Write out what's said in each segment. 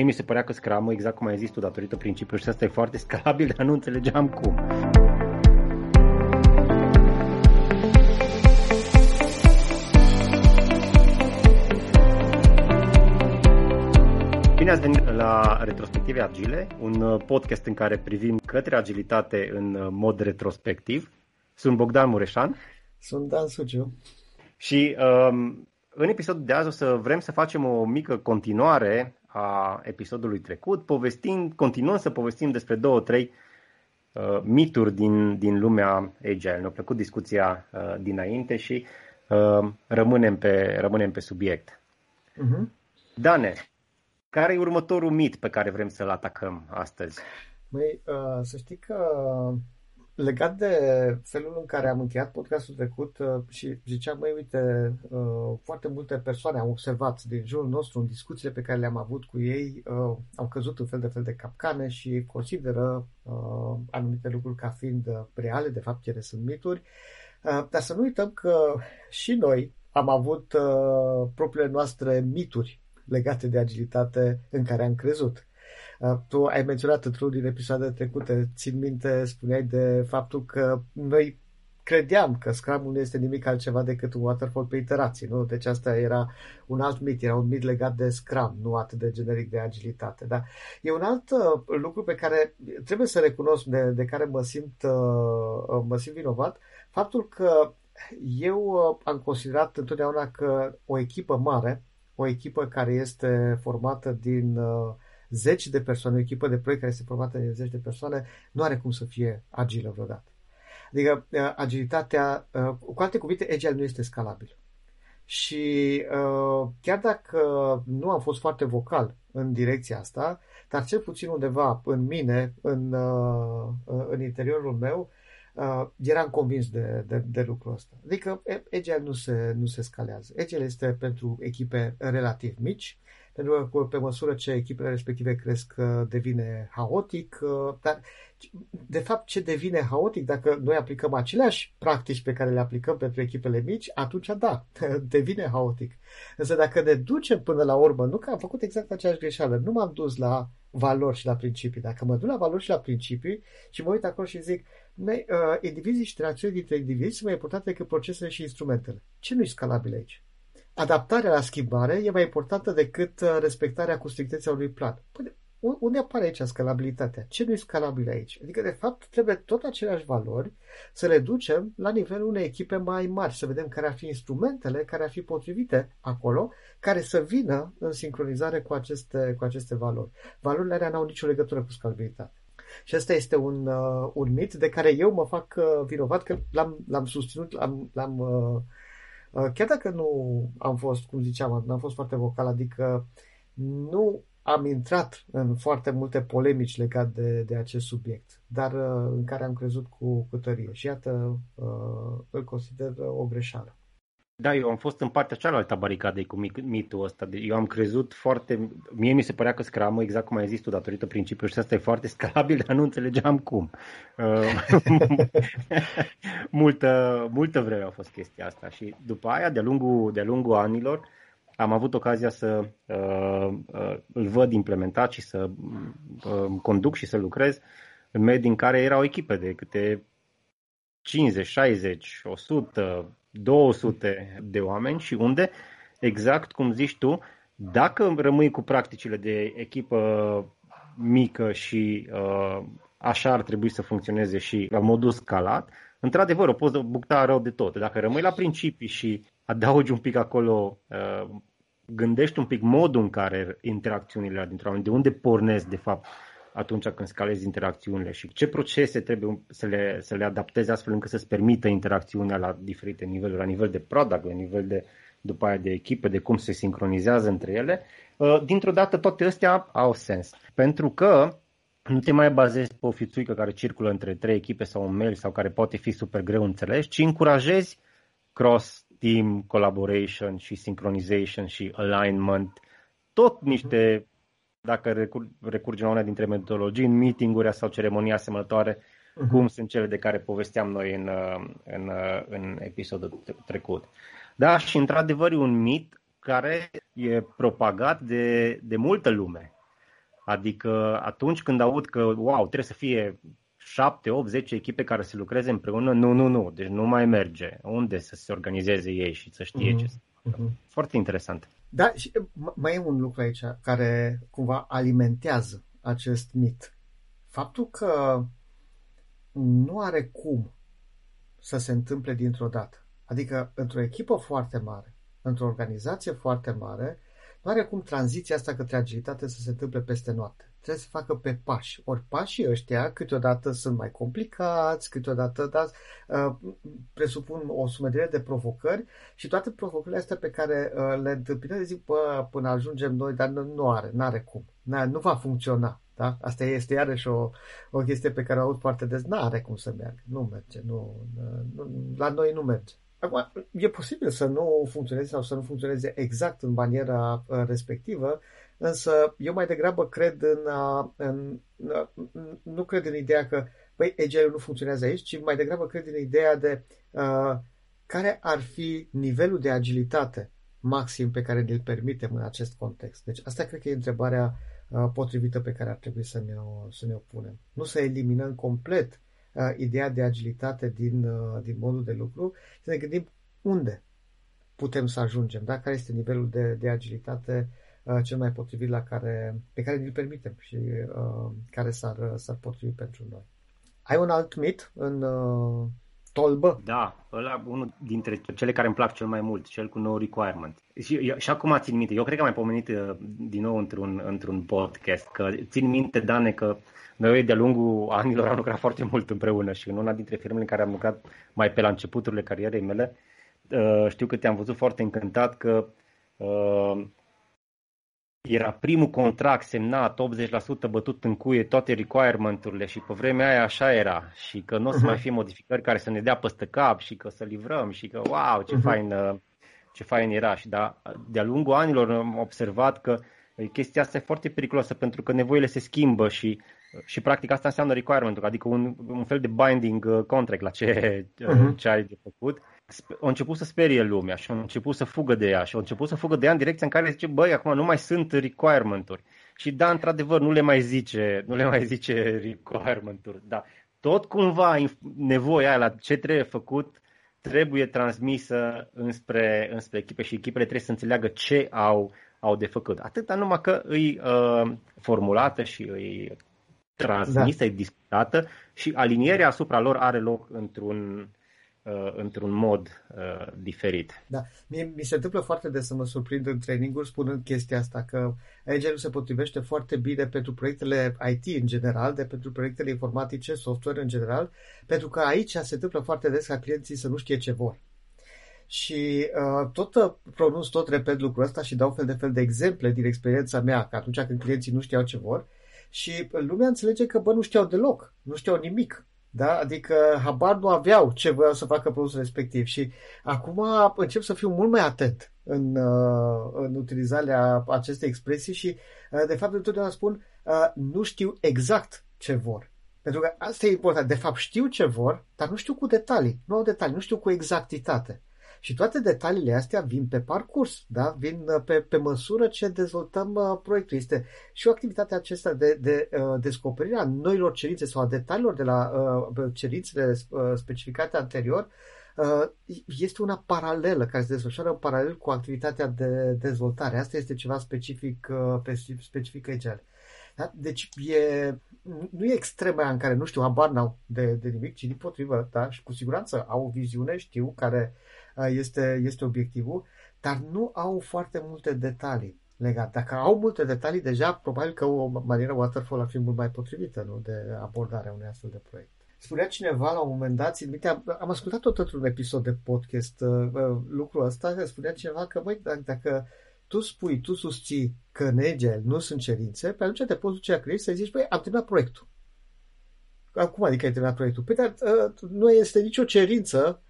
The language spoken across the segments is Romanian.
Mie mi se părea că Scrum, exact cum ai zis tu, datorită principiului și asta e foarte scalabil, dar nu înțelegeam cum. Bine ați venit la Retrospective Agile, un uh, podcast în care privim către agilitate în uh, mod retrospectiv. Sunt Bogdan Mureșan. Sunt Dan Suciu. Și um, în episodul de azi o să vrem să facem o mică continuare a episodului trecut, povestind, continuăm să povestim despre două, trei uh, mituri din, din lumea agile. Ne-a plăcut discuția uh, dinainte și uh, rămânem, pe, rămânem pe subiect. Uh-huh. Dane, care e următorul mit pe care vrem să-l atacăm astăzi? Măi, uh, să știi că legat de felul în care am încheiat podcastul trecut uh, și ziceam, măi, uite, uh, foarte multe persoane au observat din jurul nostru în discuțiile pe care le-am avut cu ei, uh, au căzut în fel de fel de capcane și consideră anumite lucruri ca fiind reale, de fapt ele sunt mituri. Dar să nu uităm că și noi am avut propriile noastre mituri legate de agilitate în care am crezut. Uh, tu ai menționat într-unul din episoadele trecute, țin minte, spuneai de faptul că noi credeam că Scrum nu este nimic altceva decât un waterfall pe iterații, nu? Deci asta era un alt mit, era un mit legat de Scrum, nu atât de generic de agilitate. Dar e un alt uh, lucru pe care trebuie să recunosc, de, de care mă simt, uh, mă simt vinovat, faptul că eu am considerat întotdeauna că o echipă mare, o echipă care este formată din uh, zeci de persoane, o echipă de proiect care este formată din zeci de persoane, nu are cum să fie agilă vreodată. Adică uh, agilitatea, uh, cu alte cuvinte, agile nu este scalabil. Și uh, chiar dacă nu am fost foarte vocal în direcția asta, dar cel puțin undeva în mine, în, în interiorul meu, eram convins de, de, de lucrul ăsta. Adică Agile nu se, nu se scalează. Agile este pentru echipe relativ mici, pentru că pe măsură ce echipele respective cresc, devine haotic, dar de fapt ce devine haotic, dacă noi aplicăm aceleași practici pe care le aplicăm pentru echipele mici, atunci da, devine haotic. Însă dacă ne ducem până la urmă, nu că am făcut exact aceeași greșeală, nu m-am dus la valori și la principii. Dacă mă duc la valori și la principii și mă uit acolo și zic, uh, indivizii și interacțiuni dintre indivizi sunt mai importante decât procesele și instrumentele. Ce nu e scalabil aici? Adaptarea la schimbare e mai importantă decât uh, respectarea cu strictețea unui plan. Păi, unde apare aici scalabilitatea? Ce nu e scalabil aici? Adică, de fapt, trebuie tot aceleași valori să le ducem la nivelul unei echipe mai mari, să vedem care ar fi instrumentele care ar fi potrivite acolo, care să vină în sincronizare cu aceste, cu aceste valori. Valorile alea n-au nicio legătură cu scalabilitatea. Și ăsta este un, uh, un mit de care eu mă fac uh, vinovat că l-am, l-am susținut, l-am, l-am uh, Uh, chiar dacă nu am fost, cum ziceam, nu am fost foarte vocal, adică nu am intrat în foarte multe polemici legate de, de acest subiect, dar uh, în care am crezut cu, cu tărie. Și iată, uh, îl consider o greșeală. Da, eu am fost în partea cealaltă a baricadei cu mitul ăsta. Eu am crezut foarte... Mie mi se părea că Scrum, exact cum ai zis tu, datorită principiului și asta e foarte scalabil, dar nu înțelegeam cum. Uh, multă, multă vreme a fost chestia asta și după aia, de-a lungul, de-a lungul anilor, am avut ocazia să uh, uh, îl văd implementat și să uh, conduc și să lucrez în medii în care erau echipe de câte 50, 60, 100, 200 de oameni și unde, exact cum zici tu, dacă rămâi cu practicile de echipă mică și uh, așa ar trebui să funcționeze și la modul scalat, într-adevăr o poți bucta rău de tot. Dacă rămâi la principii și adaugi un pic acolo, uh, gândești un pic modul în care interacțiunile dintre oameni, de unde pornesc de fapt atunci când scalezi interacțiunile și ce procese trebuie să le, să le adaptezi astfel încât să-ți permită interacțiunea la diferite niveluri, la nivel de product, la nivel de după aia de echipe, de cum se sincronizează între ele, uh, dintr-o dată toate astea au sens. Pentru că nu te mai bazezi pe o fițuică care circulă între trei echipe sau un mail sau care poate fi super greu înțeles, ci încurajezi cross-team collaboration și synchronization și alignment, tot niște dacă recur, recurgem la una dintre metodologii, în meeting-uri sau ceremonii asemănătoare, uh-huh. cum sunt cele de care povesteam noi în, în, în episodul trecut. Da, și într-adevăr e un mit care e propagat de, de multă lume. Adică atunci când aud că, wow, trebuie să fie 7, 8, 10 echipe care să lucreze împreună, nu, nu, nu, deci nu mai merge. Unde să se organizeze ei și să știe mm-hmm. ce uh-huh. Foarte interesant. Da, și mai e un lucru aici care cumva alimentează acest mit. Faptul că nu are cum să se întâmple dintr-o dată. Adică într-o echipă foarte mare, într-o organizație foarte mare, nu are cum tranziția asta către agilitate să se întâmple peste noapte. Trebuie să se facă pe pași. Ori pașii ăștia câteodată sunt mai complicați, câteodată da, uh, presupun o sumedire de provocări și toate provocările astea pe care uh, le întâmpinăm, zic, bă, până ajungem noi, dar nu, nu are, nu are cum. Nu va funcționa. Da? Asta este iarăși o, o chestie pe care o aud foarte des. Nu are cum să meargă. Nu merge. Nu, nu, la noi nu merge. Acum, e posibil să nu funcționeze sau să nu funcționeze exact în maniera uh, respectivă, însă eu mai degrabă cred în, uh, în, în nu cred în ideea că băi, agile nu funcționează aici, ci mai degrabă cred în ideea de uh, care ar fi nivelul de agilitate maxim pe care ne-l permitem în acest context. Deci asta cred că e întrebarea uh, potrivită pe care ar trebui să ne-o, să ne-o punem. Nu să eliminăm complet uh, ideea de agilitate din, uh, din modul de lucru, să ne gândim unde putem să ajungem, da? care este nivelul de, de agilitate uh, cel mai potrivit la care, pe care ne-l permitem și uh, care s-ar, s-ar potrivi pentru noi. Ai un alt mit în uh, tolbă? Da, ăla unul dintre cele care îmi plac cel mai mult, cel cu no requirement. Și, și acum țin minte, eu cred că am mai pomenit uh, din nou într-un, într-un podcast, că țin minte, Dane, că noi de-a lungul anilor am lucrat foarte mult împreună și în una dintre firmele în care am lucrat mai pe la începuturile carierei mele, uh, știu că te-am văzut foarte încântat că uh, era primul contract semnat, 80% bătut în cuie toate requirement-urile și pe vremea aia așa era și că nu o să mai mhm. fie modificări care să ne dea peste cap și că să livrăm și că wow, ce, uh-huh. fain, uh, ce fain era și da, de-a lungul anilor am observat că chestia asta e foarte periculoasă pentru că nevoile se schimbă și și practic asta înseamnă requirement adică un, un fel de binding uh, contract la ce, uh-huh. ce ai de făcut. Au început să sperie lumea și au început să fugă de ea și au început să fugă de ea în direcția în care zice, băi, acum nu mai sunt requirement-uri. Și da, într-adevăr, nu le mai zice, nu le mai zice requirement-uri, da. Tot cumva nevoia aia la ce trebuie făcut trebuie transmisă înspre, înspre echipe și echipele trebuie să înțeleagă ce au, au de făcut. Atâta numai că îi uh, formulată și îi transmisă, da. e discutată și alinierea asupra lor are loc într-un, uh, într-un mod uh, diferit. Da, Mie, mi se întâmplă foarte des să mă surprind în traininguri spunând chestia asta, că agile se potrivește foarte bine pentru proiectele IT în general, de pentru proiectele informatice, software în general, pentru că aici se întâmplă foarte des ca clienții să nu știe ce vor. Și uh, tot uh, pronunț, tot repet lucrul ăsta și dau fel de fel de exemple din experiența mea, că atunci când clienții nu știau ce vor, și lumea înțelege că, bă, nu știau deloc, nu știau nimic. Da? Adică habar nu aveau ce voiau să facă produsul respectiv și acum încep să fiu mult mai atent în, uh, în utilizarea acestei expresii și uh, de fapt întotdeauna spun uh, nu știu exact ce vor. Pentru că asta e important. De fapt știu ce vor, dar nu știu cu detalii. Nu au detalii, nu știu cu exactitate. Și toate detaliile astea vin pe parcurs, da? vin uh, pe, pe măsură ce dezvoltăm uh, proiectul. Este și o activitate acesta de, de uh, descoperire a noilor cerințe sau a detaliilor de la uh, cerințele uh, specificate anterior uh, este una paralelă care se desfășoară în paralel cu activitatea de dezvoltare. Asta este ceva specific, uh, specific agile. Da? Deci e, nu e extrema în care nu știu, habar n-au de, de nimic, ci din potrivă, da? și cu siguranță au o viziune, știu, care este, este obiectivul, dar nu au foarte multe detalii legate. Dacă au multe detalii, deja probabil că o manieră waterfall ar fi mult mai potrivită nu? de abordarea unui astfel de proiect. Spunea cineva la un moment dat, țin minte, am, am ascultat tot într-un episod de podcast uh, uh, lucrul ăsta, spunea cineva că, băi, dacă, dacă tu spui, tu susții că în Agile nu sunt cerințe, pe atunci te poți duce la client să zici, băi, am terminat proiectul. Acum adică ai terminat proiectul? Păi, dar uh, nu este nicio cerință Uh,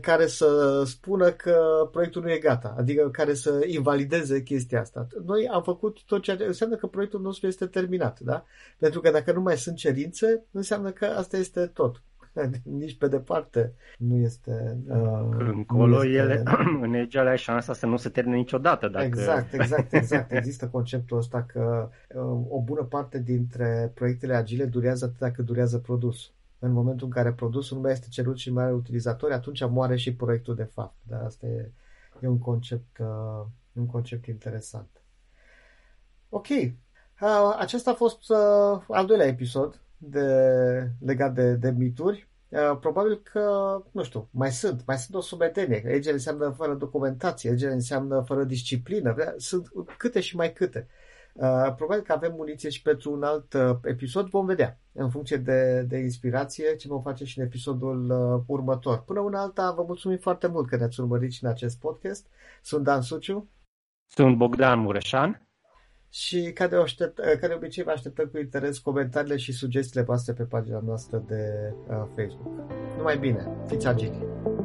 care să spună că proiectul nu e gata, adică care să invalideze chestia asta. Noi am făcut tot ceea ce înseamnă că proiectul nostru este terminat, da? Pentru că dacă nu mai sunt cerințe, înseamnă că asta este tot. nici pe departe nu este... Uh, Încolo nu este... ele, în Age ai șansa să nu se termine niciodată. Dacă... Exact, exact, exact. Există conceptul ăsta că uh, o bună parte dintre proiectele agile durează atât cât durează produsul. În momentul în care produsul nu mai este cerut și mai are utilizatori, atunci moare și proiectul de fapt. Dar asta e, e un concept, uh, un concept interesant. Ok, uh, acesta a fost uh, al doilea episod de, legat de, de mituri. Uh, probabil că, nu știu, mai sunt, mai sunt o sumedenie. Egele înseamnă fără documentație, egele înseamnă fără disciplină, sunt câte și mai câte. Uh, probabil că avem muniție și pentru un alt uh, episod, vom vedea, în funcție de, de inspirație, ce vom face și în episodul uh, următor. Până una alta, vă mulțumim foarte mult că ne-ați urmărit și în acest podcast. Sunt Dan Suciu. Sunt Bogdan Mureșan și ca de, aștept, ca de obicei vă așteptăm cu interes comentariile și sugestiile voastre pe pagina noastră de uh, Facebook. Numai bine, fiți agili!